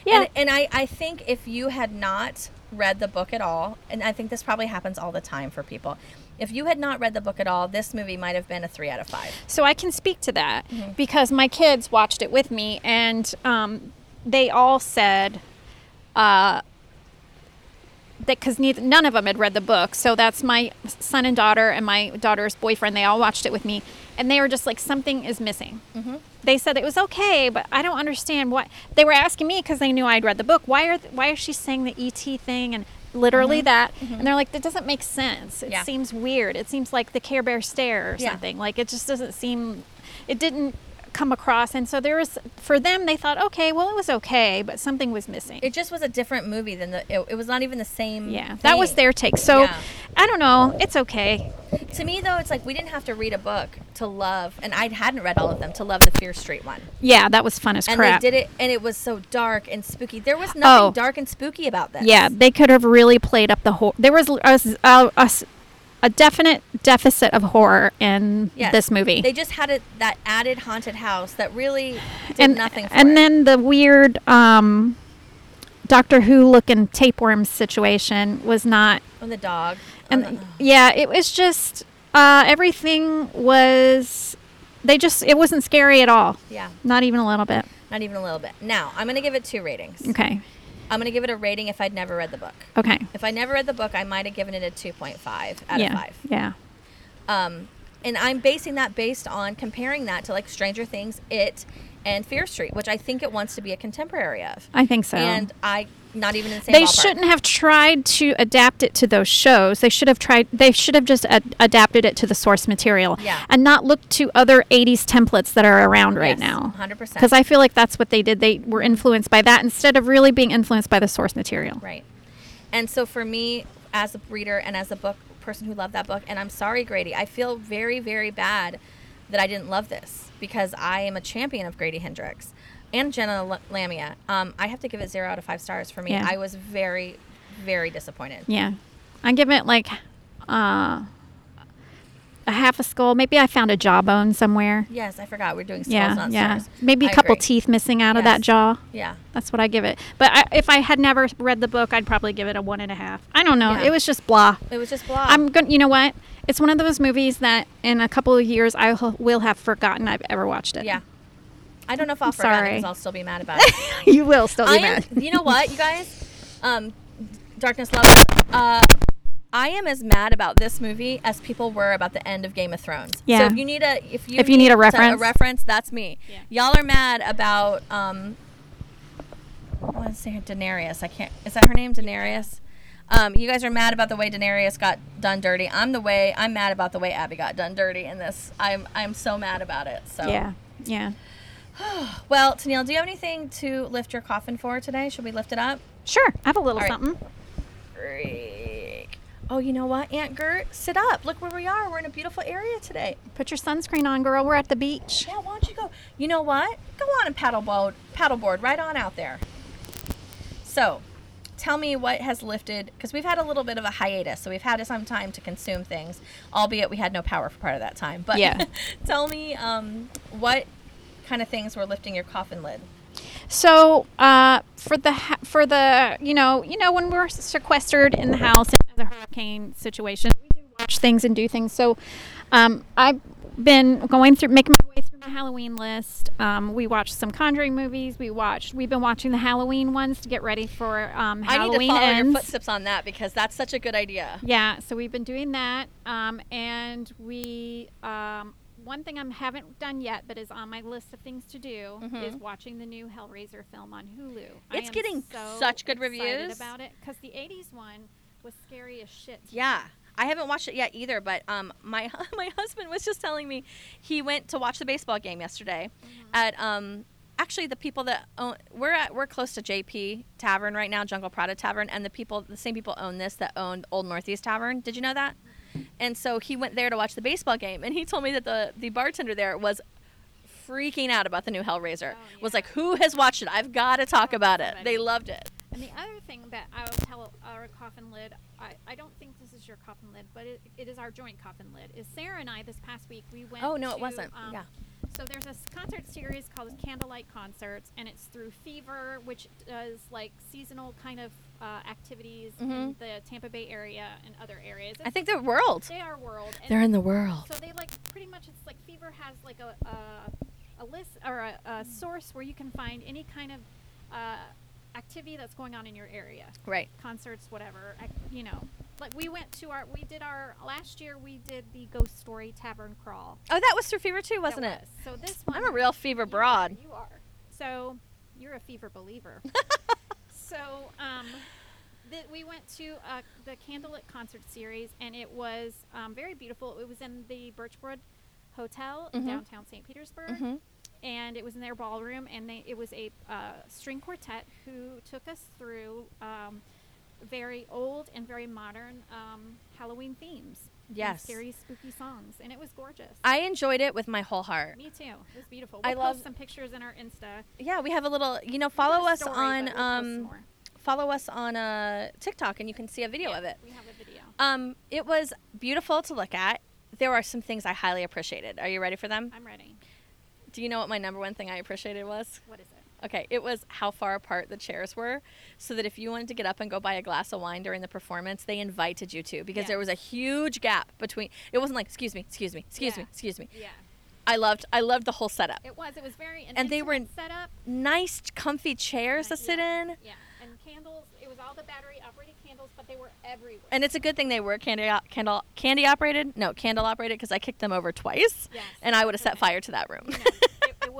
Yeah. And, and I, I think if you had not read the book at all, and I think this probably happens all the time for people, if you had not read the book at all, this movie might have been a three out of five. So I can speak to that Mm-hmm. because my kids watched it with me, and um, they all said uh, because neither none of them had read the book. So that's my son and daughter and my daughter's boyfriend. They all watched it with me, and they were just like something is missing. Mm-hmm. They said it was okay, but I don't understand what they were asking me because they knew I'd read the book. Why are th- why is she saying the ET thing and literally that? And they're like, that doesn't make sense. It Mm-hmm. Yeah. seems weird. It seems like the Care Bear stare or Yeah. something. Like it just doesn't seem. It didn't come across, and so there was for them. They thought, okay, well, it was okay, but something was missing. It just was a different movie than the. It, it was not even the same. yeah, that was their take. So Yeah. I don't know. It's okay. To me, though, it's like we didn't have to read a book to love, and I hadn't read all of them to love the Fear Street one. Yeah, that was fun as And crap. they did it, and it was so dark and spooky. There was nothing Oh. dark and spooky about this. Yeah, they could have really played up the whole. There was a, a, a s- a definite deficit of horror in Yes. this movie. They just had it that added haunted house that really did and nothing for and it. then the weird um, Doctor Who looking tapeworm situation was not. When the dog. And uh, yeah, it was just uh, everything was. They just it wasn't scary at all. yeah, Not even a little bit. not even a little bit. Now I'm gonna give it two ratings. Okay. I'm gonna give it a rating if I'd never read the book. Okay. If I never read the book, I might have given it a 2.5 out yeah. of five. Yeah. Um, and I'm basing that based on comparing that to like Stranger Things, It, and Fear Street, which I think it wants to be a contemporary of. I think so. And I not even in the same. they ballpark. shouldn't have tried to adapt it to those shows. They should have tried. They should have just ad- adapted it to the source material, Yeah. and not look to other '80s templates that are around right Yes, now. 100%. Because I feel like that's what they did. They were influenced by that instead of really being influenced by the source material. Right. And so for me, as a reader and as a book person who loved that book, and I'm sorry, Grady, I feel very, very bad that I didn't love this because I am a champion of Grady Hendrix and Jenna L- Lamia. Um, I have to give it zero out of five stars for me. Yeah. I was very, very disappointed. Yeah, I give it like uh, a half a skull. Maybe I found a jawbone somewhere. Yes, I forgot we're doing skulls, Yeah, yeah. stars. Maybe a I couple agree. teeth missing out of that jaw. Yeah. That's what I give it. But I, if I had never read the book, I'd probably give it a one and a half. I don't know. Yeah. It was just blah. It was just blah. I'm going. to You know what? It's one of those movies that in a couple of years I will- will have forgotten I've ever watched it. yeah. I don't know if I'll I'm forget it because I'll still be mad about it. you will still be I am, mad. you know what, you guys? Um, Darkness Love. Uh, I am as mad about this movie as people were about the end of Game of Thrones. Yeah. So if you need a if you If you need a to- reference. a reference, that's me. Yeah. Y'all are mad about um. I want to say her Daenerys. I can't. Is that her name, Daenerys? Um, you guys are mad about the way Daenerys got done dirty. I'm the way. I'm mad about the way Abby got done dirty in this. I'm I'm so mad about it. So Yeah. Yeah. Well, Tennille, do you have anything to lift your coffin for today? Should we lift it up? Sure. I have a little All right. something. Freak. Oh, you know what, Aunt Gert? Sit up. Look where we are. We're in a beautiful area today. Put your sunscreen on, girl. We're at the beach. Yeah, why don't you go? You know what? Go on and paddleboard, paddleboard right on out there. So, tell me what has lifted, because we've had a little bit of a hiatus, so we've had some time to consume things, albeit we had no power for part of that time. But Yeah. tell me um, what kind of things were lifting your coffin lid. So uh, for the ha- for the you know you know when we're sequestered in the house in the hurricane situation, we do watch things and do things. So um, I've been going through making my way through my Halloween list. Um, we watched some Conjuring movies. We watched. We've been watching the Halloween ones to get ready for um, I need to follow your footsteps on that because that's such a good idea. Yeah, so we've been doing that, um, and we um, one thing I haven't done yet, but is on my list of things to do, is watching the new Hellraiser film on Hulu. I Mm-hmm. It's getting so such good reviews. about it because the '80s one was scary as shit. Yeah. I haven't watched it yet either, but um, my my husband was just telling me he went to watch the baseball game yesterday at um, actually the people that own we're at we're close to JP Tavern right now, Jungle Prada Tavern, and the people the same people own this that own Old Northeast Tavern. Did you know that? And so he went there to watch the baseball game, and he told me that the the bartender there was freaking out about the new Hellraiser. Oh, Was like, "Who has watched it? I've got to talk about it." They loved it. And the other thing that I will tell our coffin lid, I, I don't think this is your coffin lid, but it, it is our joint coffin lid, is Sarah and I this past week, we went Oh, no, it wasn't. um, Yeah. So there's a concert series called Candlelight Concerts, and it's through Fever, which does like seasonal kind of uh, activities in Mhm. the Tampa Bay area and other areas. I think the world. they are world. They're in the world. so they like pretty much it's like Fever has like a a, a list or a, a source where you can find any kind of uh, activity that's going on in your area, Right. concerts, whatever. You know, like we went to our we did our last year we did the Ghost Story Tavern Crawl. Oh, that was through Fever too, wasn't it? was. So this one I'm a real Fever you are- broad. You are. So you're a Fever believer. so um, th- we went to uh, the Candlelit concert series, and it was um, very beautiful. It was in the Birchwood Hotel in Mhm. downtown St. Petersburg, hmm and it was in their ballroom. And they, it was a uh, string quartet who took us through um, very old and very modern um, Halloween themes. Yes. scary, spooky songs, and it was gorgeous. I enjoyed it with my whole heart. Me too. It was beautiful. I We'll love- post some pictures in our Insta. Yeah, we have a little. You know, follow us story, on we'll um, follow us on uh, TikTok, and you can see a video Yeah, of it. We have a video. Um, it was beautiful to look at. There are some things I highly appreciated. Are you ready for them? I'm ready. Do you know what my number one thing I appreciated was? What is it? Okay, it was how far apart the chairs were, so that if you wanted to get up and go buy a glass of wine during the performance, they invited you to because there was a huge gap between. It wasn't like, excuse me, excuse me, excuse me, excuse me. Yeah, I loved, I loved the whole setup. it was. It was very an And they were intimate setup. Nice, comfy chairs to sit in. Yeah, and candles. It was all the battery operated candles, but they were everywhere. And it's a good thing they were candy candle candy operated. No, candle operated because I kicked them over twice, Yes, and I would have set fire to that room. You know, it, it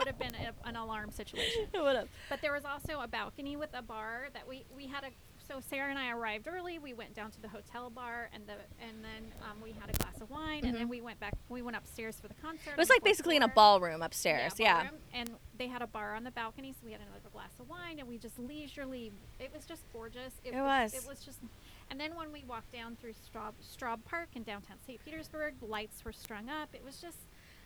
would have been a, an alarm situation. it would have. But there was also a balcony with a bar that we we had a. So Sarah and I arrived early. We went down to the hotel bar, and the and then um, we had a glass of wine, and then Mhm. we went back. We went upstairs for the concert. It was like basically in a ballroom upstairs. Yeah. ballroom, And they had a bar on the balcony, so we had another glass of wine, and we just leisurely. It was just gorgeous. It was. It was just. And then when we walked down through Straub, Straub Park in downtown St. Petersburg, lights were strung up. It was just.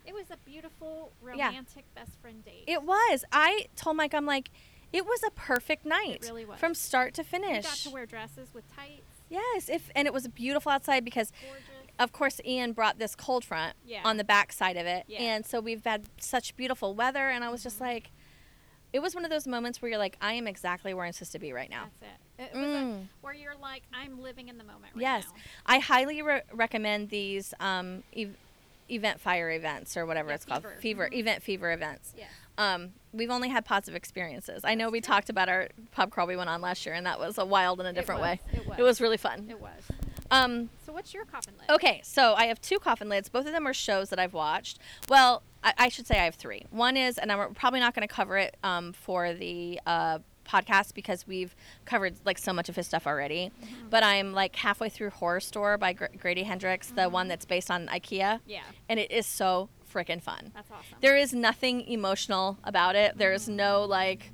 It was a beautiful, Yeah. romantic best friend date. It was. I told Mike, I'm like, it was a perfect night. really was. From start to finish. We got to wear dresses with tights. yes, if and it was beautiful outside because Gorgeous. of course Ian brought this cold front Yeah. on the back side of it. Yeah. And so we've had such beautiful weather and I was just Mhm. like it was one of those moments where you're like, I am exactly where I'm supposed to be right now. That's it. It was a, Mm. where you're like, I'm living in the moment right yes. now. I highly re- recommend these um, ev- event fire events or whatever Yeah, it's called. fever. Fever, Mhm. event fever events. Yeah. Um, we've only had positive experiences. I know we talked about our pub crawl we went on last year, and that was a wild in a different was. way. It was. It was really fun. It was. Um, So what's your coffin lid? okay, so I have two coffin lids. Both of them are shows that I've watched. Well, I, I should say I have three. One is, and I'm probably not going to cover it um, for the uh, podcast because we've covered like so much of his stuff already. Mm-hmm. But I'm like halfway through Horrorstör by Gr- Grady Hendrix, the one that's based on IKEA, Yeah. and it is so freaking fun. That's awesome. There is nothing emotional about it. There's no like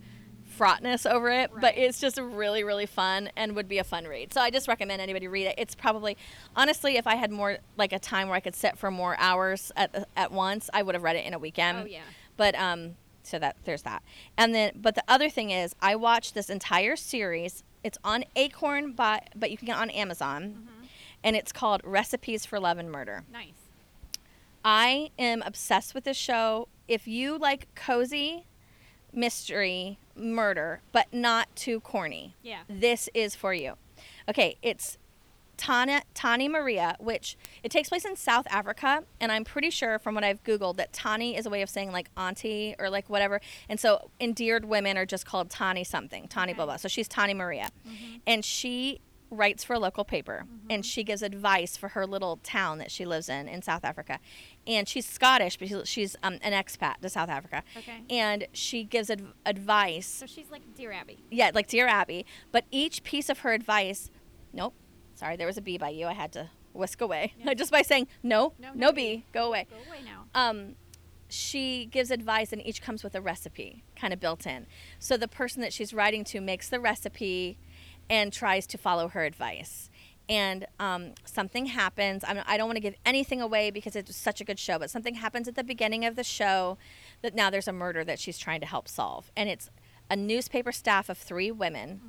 fraughtness over it, but it's just really really fun and would be a fun read. So I just recommend anybody read it. It's probably honestly if I had more like a time where I could sit for more hours at at once, I would have read it in a weekend. Oh yeah. But um so that there's that. And then but the other thing is I watched this entire series. It's on Acorn but but you can get it on Amazon. Mhm. And it's called Recipes for Love and Murder. Nice. I am obsessed with this show. If you like cozy mystery murder, but not too corny, Yeah. this is for you. Okay, it's Tana Tannie Maria, which it takes place in South Africa, and I'm pretty sure from what I've googled that Tannie is a way of saying like auntie or like whatever, and so endeared women are just called Tannie something, Tannie blah Okay. blah. So she's Tannie Maria, Mhm. and she writes for a local paper Mm-hmm. and she gives advice for her little town that she lives in in South Africa. And she's Scottish, but she's, she's um, an expat to South Africa. Okay. And she gives adv- advice So she's like Dear Abby. yeah, like Dear Abby. But each piece of her advice, nope, sorry, there was a bee by you. I had to whisk away Yeah. just by saying no, No, no, no bee, go away. Go away now. Um, she gives advice, and each comes with a recipe kind of built in. So the person that she's writing to makes the recipe and tries to follow her advice. And um, something happens. I'm, I don't want to give anything away because it's such a good show, but something happens at the beginning of the show that now there's a murder that she's trying to help solve. And it's a newspaper staff of three women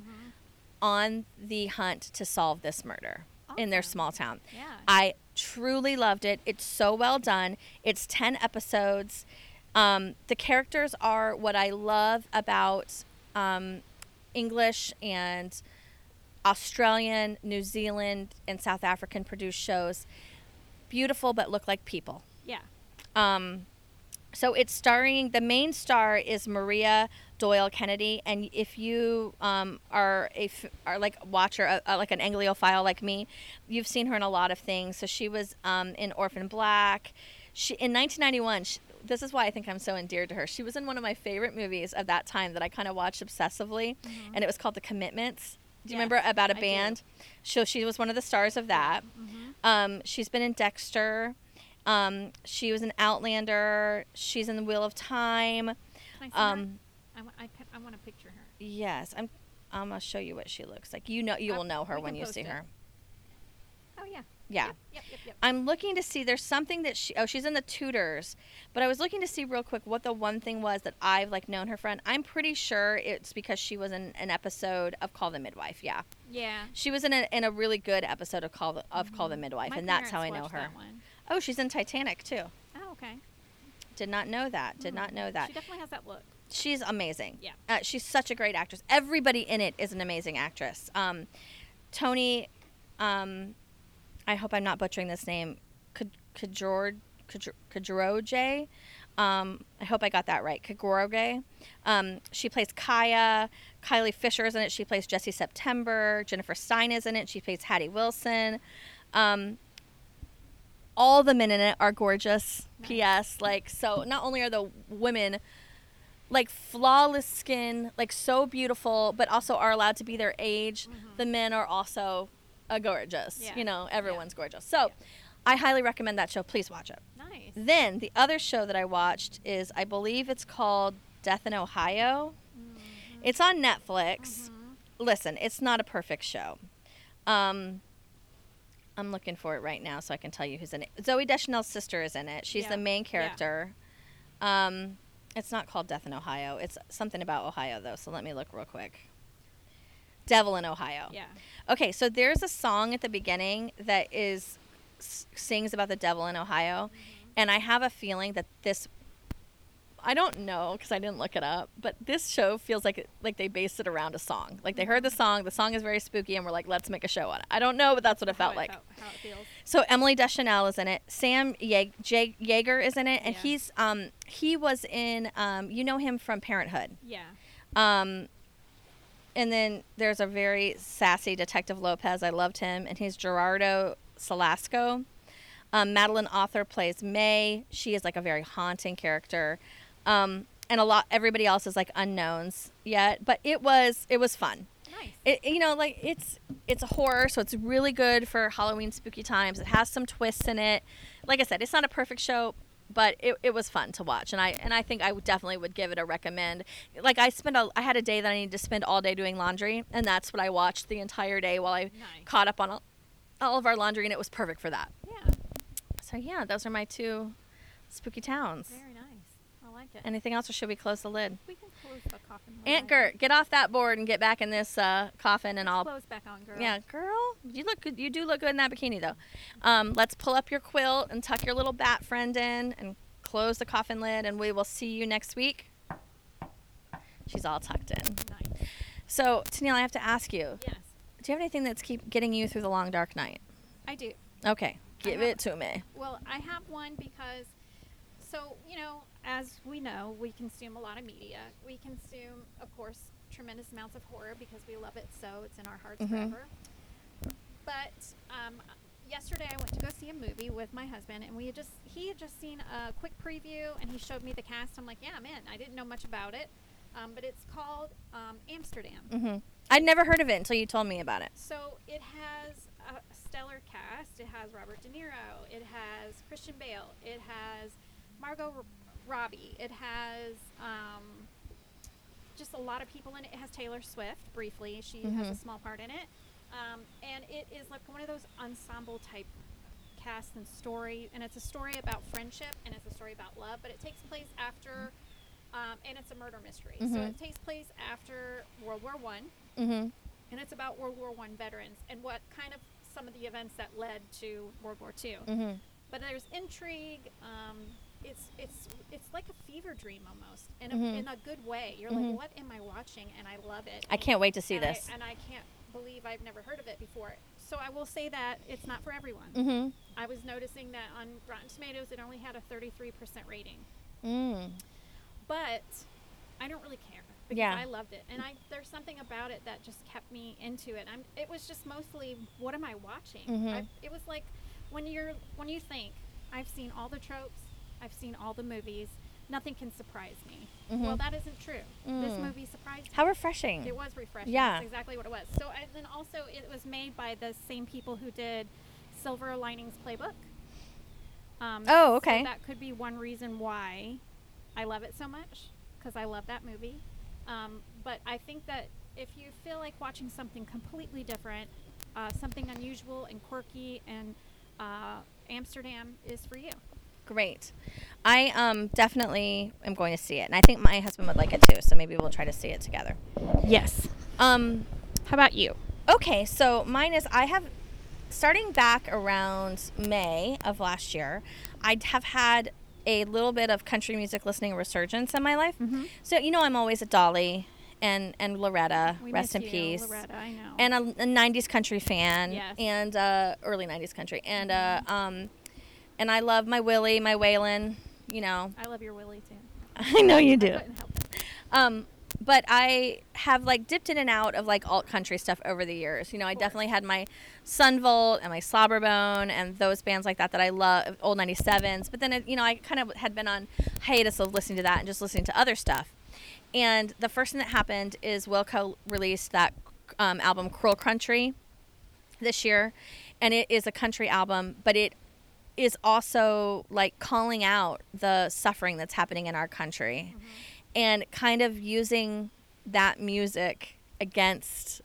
on the hunt to solve this murder in their small town. Yeah. I truly loved it. It's so well done. It's 10 episodes. Um, the characters are what I love about um, English and Australian, New Zealand, and South African produced shows. Beautiful, but look like people. Yeah. Um, so it's starring the main star is Maria Doyle Kennedy, and if you um, are a f- are like watcher, uh, uh, like an Angliophile like me, you've seen her in a lot of things. So she was um, in Orphan Black. She in 1991. She, this is why I think I'm so endeared to her. She was in one of my favorite movies of that time that I kind of watched obsessively, and it was called The Commitments. Do you Yes, remember about a band? So she was one of the stars of that. Um, she's been in Dexter. Um, she was an Outlander. She's in The Wheel of Time. Can I see Um? I, wa- I, I want to picture her. yes, I'm. I'm gonna show you what she looks like. You know, you will know her when you see it. her. Oh yeah. Yeah. Yep. Yep. Yep. I'm looking to see. There's something that she. Oh, she's in the Tudors. But I was looking to see real quick what the one thing was that I've like known her friend. I'm pretty sure it's because she was in an episode of Call the Midwife. Yeah, yeah. she was in a in a really good episode of Call the, of Call the mm-hmm. Midwife, My and that's how I know her. Oh, she's in Titanic too. Oh, okay. Did not know that. Did hmm. not know that. She definitely has that look. She's amazing. Yeah. Uh, she's such a great actress. Everybody in it is an amazing actress. Um, Tony, um, I hope I'm not butchering this name. Kajor. Um, I hope I got that right. Kagoroge. Um, she plays Kaya. Kylie Fisher is in it. She plays Jessie September. Jennifer Steyn is in it. She plays Hattie Wilson. Um, all the men in it are gorgeous. P.S. Like so, not only are the women like flawless skin, like so beautiful, but also are allowed to be their age. The men are also uh, gorgeous. Yeah. You know, Yeah. everyone's gorgeous. So, I highly recommend that show. Please watch it. Nice. Then the other show that I watched is, I believe it's called Death in Ohio. It's on Netflix. Listen, it's not a perfect show. Um, I'm looking for it right now so I can tell you who's in it. Zooey Deschanel's sister is in it. She's Yeah. the main Yeah. character. Um, it's not called Death in Ohio. It's something about Ohio though. So let me look real quick. Devil in Ohio. Yeah. Okay, so there's a song at the beginning that is s- sings about the devil in Ohio, mm-hmm. and I have a feeling that this. I don't know because I didn't look it up, but this show feels like it, like they based it around a song. Like they heard the song, the song is very spooky, and we're like, let's make a show on it. I don't know, but that's what it How felt like. How, it feels. So Emily Deschanel is in it. Sam Ye- J- Jaeger is in it, and Yeah. he's um he was in um you know him from Parenthood. Yeah. Um, and then there's a very sassy Detective Lopez. I loved him, and he's Gerardo Celasco. Um, Madeleine Arthur plays May. She is like a very haunting character, um, and a lot. Everybody else is like unknowns yet, but it was it was fun. Nice. It, you know, like it's it's a horror, so it's really good for Halloween spooky times. It has some twists in it. Like I said, it's not a perfect show, but it, it was fun to watch, and I and I think I would definitely would give it a recommend. Like I spent a I had a day that I needed to spend all day doing laundry, and that's what I watched the entire day while I Nice. caught up on all, all of our laundry, and it was perfect for that. yeah. So yeah, those are my two spooky towns. Very like it. Anything else, or should we close the lid? we can close the coffin. lid, Aunt Gert, get off that board and get back in this uh, coffin, and I'll Close back on, girl. Yeah, girl, you look good. You do look good in that bikini, though. Um, let's pull up your quilt and tuck your little bat friend in, and close the coffin lid. And we will see you next week. She's all tucked in. Nice. So, Tennille, I have to ask you: Yes, Do you have anything that's keep getting you through the long dark night? I do. Okay, give have- it to me. Well, I have one because, so, you know, as we know, we consume a lot of media. We consume, of course, tremendous amounts of horror because we love it so. It's in our hearts Mhm. forever. But um, yesterday I went to go see a movie with my husband, and we had just, he had just seen a quick preview and he showed me the cast. I'm like, yeah, I'm in. I didn't know much about it. Um, but it's called um, Amsterdam. hmm I'd never heard of it until you told me about it. So it has a stellar cast. It has Robert De Niro. It has Christian Bale. It has Margot Robbie. It has um, just a lot of people in it. It has Taylor Swift briefly. She has a Mhm. small part in it. Um, and it is like one of those ensemble type cast and story. And it's a story about friendship and it's a story about love. But it takes place after, um, and it's a murder mystery. So Mhm. it takes place after World War One Mm-hmm. and it's about World War One veterans and what kind of some of the events that led to World War Two. Mm-hmm. But there's intrigue. Um, it's it's it's like a fever dream almost in a, Mhm. in a good way. You're Mhm. like, what am I watching? And I love it. I can't wait to see and this. I, and I can't believe I've never heard of it before. So I will say that it's not for everyone. mm-hmm. I was noticing that on Rotten Tomatoes it only had a 33% rating. Mm. But I don't really care because Yeah. I loved it, and I there's something about it that just kept me into it. I'm it was just mostly what am I watching? Mhm. I, it was like when you're when you think I've seen all the tropes, I've seen all the movies, nothing can surprise me. Well, Mhm. that isn't true. This Mm. movie surprised me. How refreshing. It was refreshing. Yeah. That's exactly what it was. So, and then also it was made by the same people who did Silver Linings Playbook. Um, Oh, so okay. that could be one reason why I love it so much because I love that movie. Um, but I think that if you feel like watching something completely different, uh, something unusual and quirky, and uh, Amsterdam is for you. Great. I um definitely am going to see it, and I think my husband would like it too. So maybe we'll try to see it together. Yes. Um. How about you? Okay, so mine is I have starting back around May of last year, I have had a little bit of country music listening resurgence in my life. Mhm. So you know I'm always a Dolly and and Loretta, We rest in you, peace. Loretta. I know. And a, a 90s country fan Yes. and uh, early 90s country and uh, um and I love my Willie, my Waylon, you know. I love your Willie too. I know you do. Um, but I have like dipped in and out of like alt country stuff over the years. You know, I definitely had my Son Volt and my Slobberbone and those bands like that that I love, old 97s. But then, it, you know, I kind of had been on hiatus of listening to that and just listening to other stuff. And the first thing that happened is Wilco released that um, album, Cruel Country, this year. And it is a country album, but it is also like calling out the suffering that's happening in our country and kind of using that music against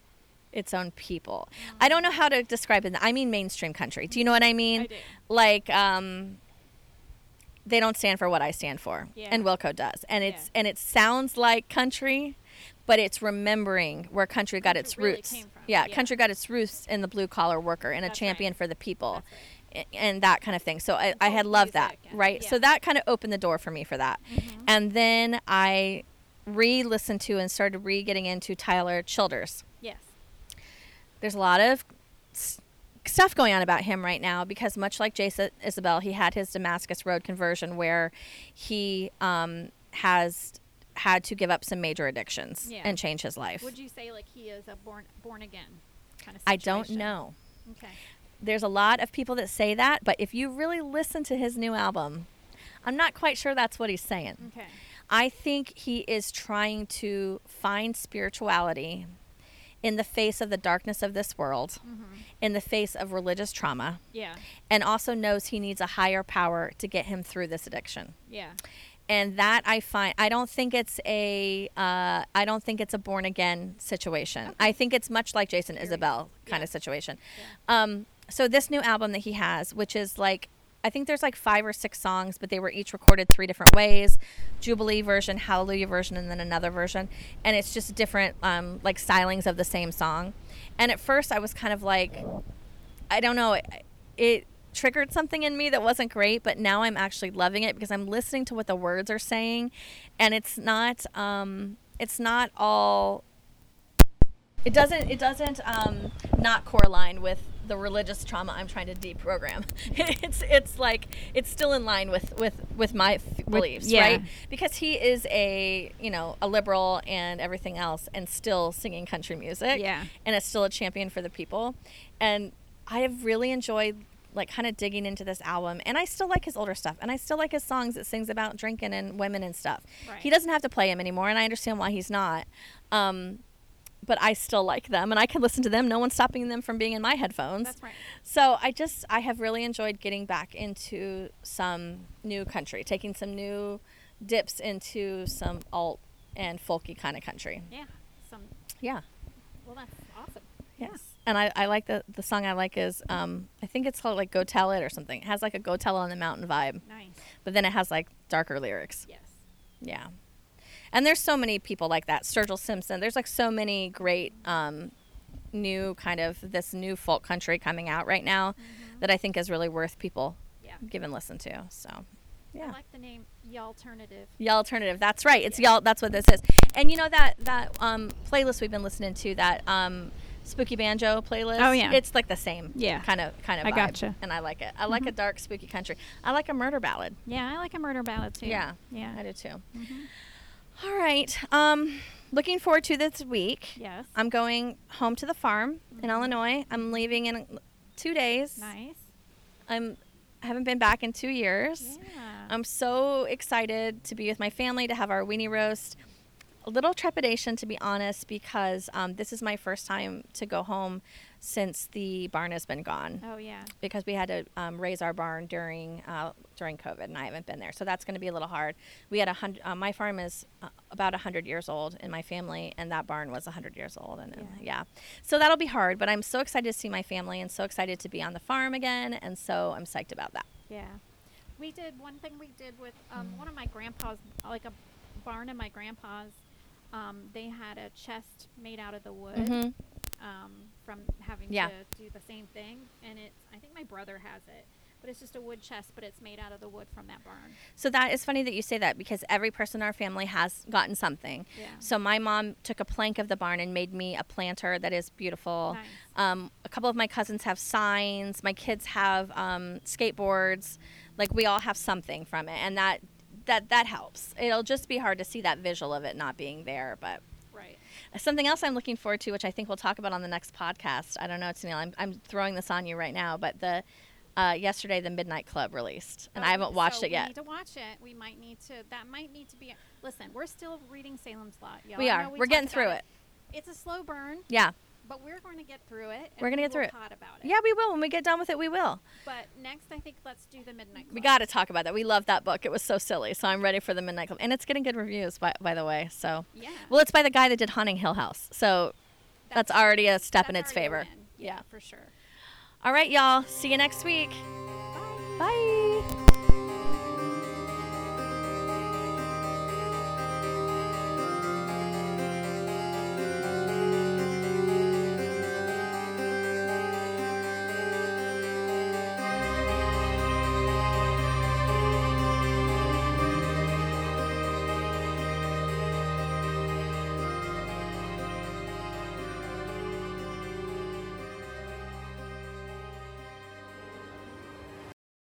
its own people. I don't know how to describe it. I mean mainstream country. Do you know what I mean? I. Like um they don't stand for what I stand for. Yeah. And Wilco does. And it's Yeah. and it sounds like country, but it's remembering where country got Country its really roots. Yeah, Yeah. country got its roots in the blue collar worker and a That's champion right. for the people a- and that kind of thing. So I, I had loved that, right? So that kind of opened the door for me for that. Mhm. And then I re-listened to and started re-getting into Tyler Childers. Yes. There's a lot of stuff going on about him right now because much like Jason Isbell, he had his Damascus Road conversion where he um, has had to give up some major addictions Yeah. and change his life. Would you say like he is a born born again kind of? I don't know. Okay. There's a lot of people that say that, but if you really listen to his new album, I'm not quite sure that's what he's saying. Okay. I think he is trying to find spirituality in the face of the darkness of this world, Mm-hmm. in the face of religious trauma, Yeah. and also knows he needs a higher power to get him through this addiction. Yeah. And that I find, I don't think it's a, uh, I don't think it's a born again situation. I think it's much like Jason Isbell kind yeah. of situation. Yeah. Um, so this new album that he has, which is like, I think there's like five or six songs, but they were each recorded three different ways: Jubilee version, Hallelujah version, and then another version. And it's just different, um, like stylings of the same song. And at first, I was kind of like, I don't know, it, it triggered something in me that wasn't great, but now I'm actually loving it because I'm listening to what the words are saying, and it's not, um, it's not all it doesn't it doesn't um, not correlate with the religious trauma I'm trying to deprogram. it's it's like it's still in line with with with my f- beliefs, yeah. right? Because he is a you know a liberal and everything else, and still singing country music, Yeah. and is still a champion for the people. And I have really enjoyed like kind of digging into this album, and I still like his older stuff, and I still like his songs that sings about drinking and women and stuff. Right. He doesn't have to play him anymore, and I understand why he's not. Um, but I still like them and I can listen to them. No one's stopping them from being in my headphones. That's right. So I just I have really enjoyed getting back into some new country, taking some new dips into some alt and folky kind of country. Yeah. Some. Yeah. Well, that's awesome. Yes. And I, I like the the song I like is um I think it's called like Go Tell It or something. It has like a Go Tell on the Mountain vibe, Nice. but then it has like darker lyrics. Yes. Yeah. And there's so many people like that. Sturgill Simpson. There's like so many great um, new kind of this new folk country coming out right now that I think is really worth people Yeah. giving listen to. So, yeah. I like the name Y Alternative. Y'all alternative. That's right. It's y'all. That's what this is. And you know that that um, playlist we've been listening to that um, spooky banjo playlist. Oh, yeah. It's like the same. Yeah. Kind of kind of. I vibe, gotcha. And I like it. I like a dark spooky country. I like a murder ballad. Yeah, I like a murder ballad too. Yeah. Yeah. I do too. Mhm. All right. Um, looking forward to this week. Yes. I'm going home to the farm in Illinois. I'm leaving in two days. nice. I'm I haven't been back in two years. Yeah. I'm so excited to be with my family to have our weenie roast. A little trepidation, to be honest, because um, this is my first time to go home since the barn has been gone. oh yeah. Because we had to um, raise our barn during uh, during COVID, and I haven't been there, so that's going to be a little hard. We had a hundred. Uh, my farm is uh, about hundred years old in my family, and that barn was a hundred years old, and, and Yeah. yeah, so that'll be hard. But I'm so excited to see my family, and so excited to be on the farm again, and so I'm psyched about that. Yeah. We did one thing we did with um, one of my grandpa's, like a barn of my grandpa's. Um, they had a chest made out of the wood Mhm. um, from having Yeah. to do the same thing, and it's I think my brother has it, but it's just a wood chest, but it's made out of the wood from that barn. So that is funny that you say that because every person in our family has gotten something. Yeah. So my mom took a plank of the barn and made me a planter that is beautiful. Nice. Um, a couple of my cousins have signs. My kids have um, skateboards. Like we all have something from it, and that that that helps. It'll just be hard to see that visual of it not being there, but. Something else I'm looking forward to, which I think we'll talk about on the next podcast. I don't know, Tennille. I'm, I'm throwing this on you right now, but the uh, yesterday the Midnight Club released, and I haven't watched so it yet. We need to watch it. We might need to. That might need to be. Listen, we're still reading Salem's Lot. Y'all. We are. We're getting about through it. It's a slow burn, Yeah, but we're going to get through it. and We're gonna get through it. About it. yeah, we will. When we get done with it, we will. But next, I think let's do the Midnight Club. We got to talk about that. We love that book. It was so silly. So I'm ready for the Midnight Club, and it's getting good reviews, by, by the way. So, Yeah. well, it's by the guy that did Haunting Hill House. So that's, already a step in its favor. win. Yeah. for sure. All right, y'all. See you next week. Bye. Bye.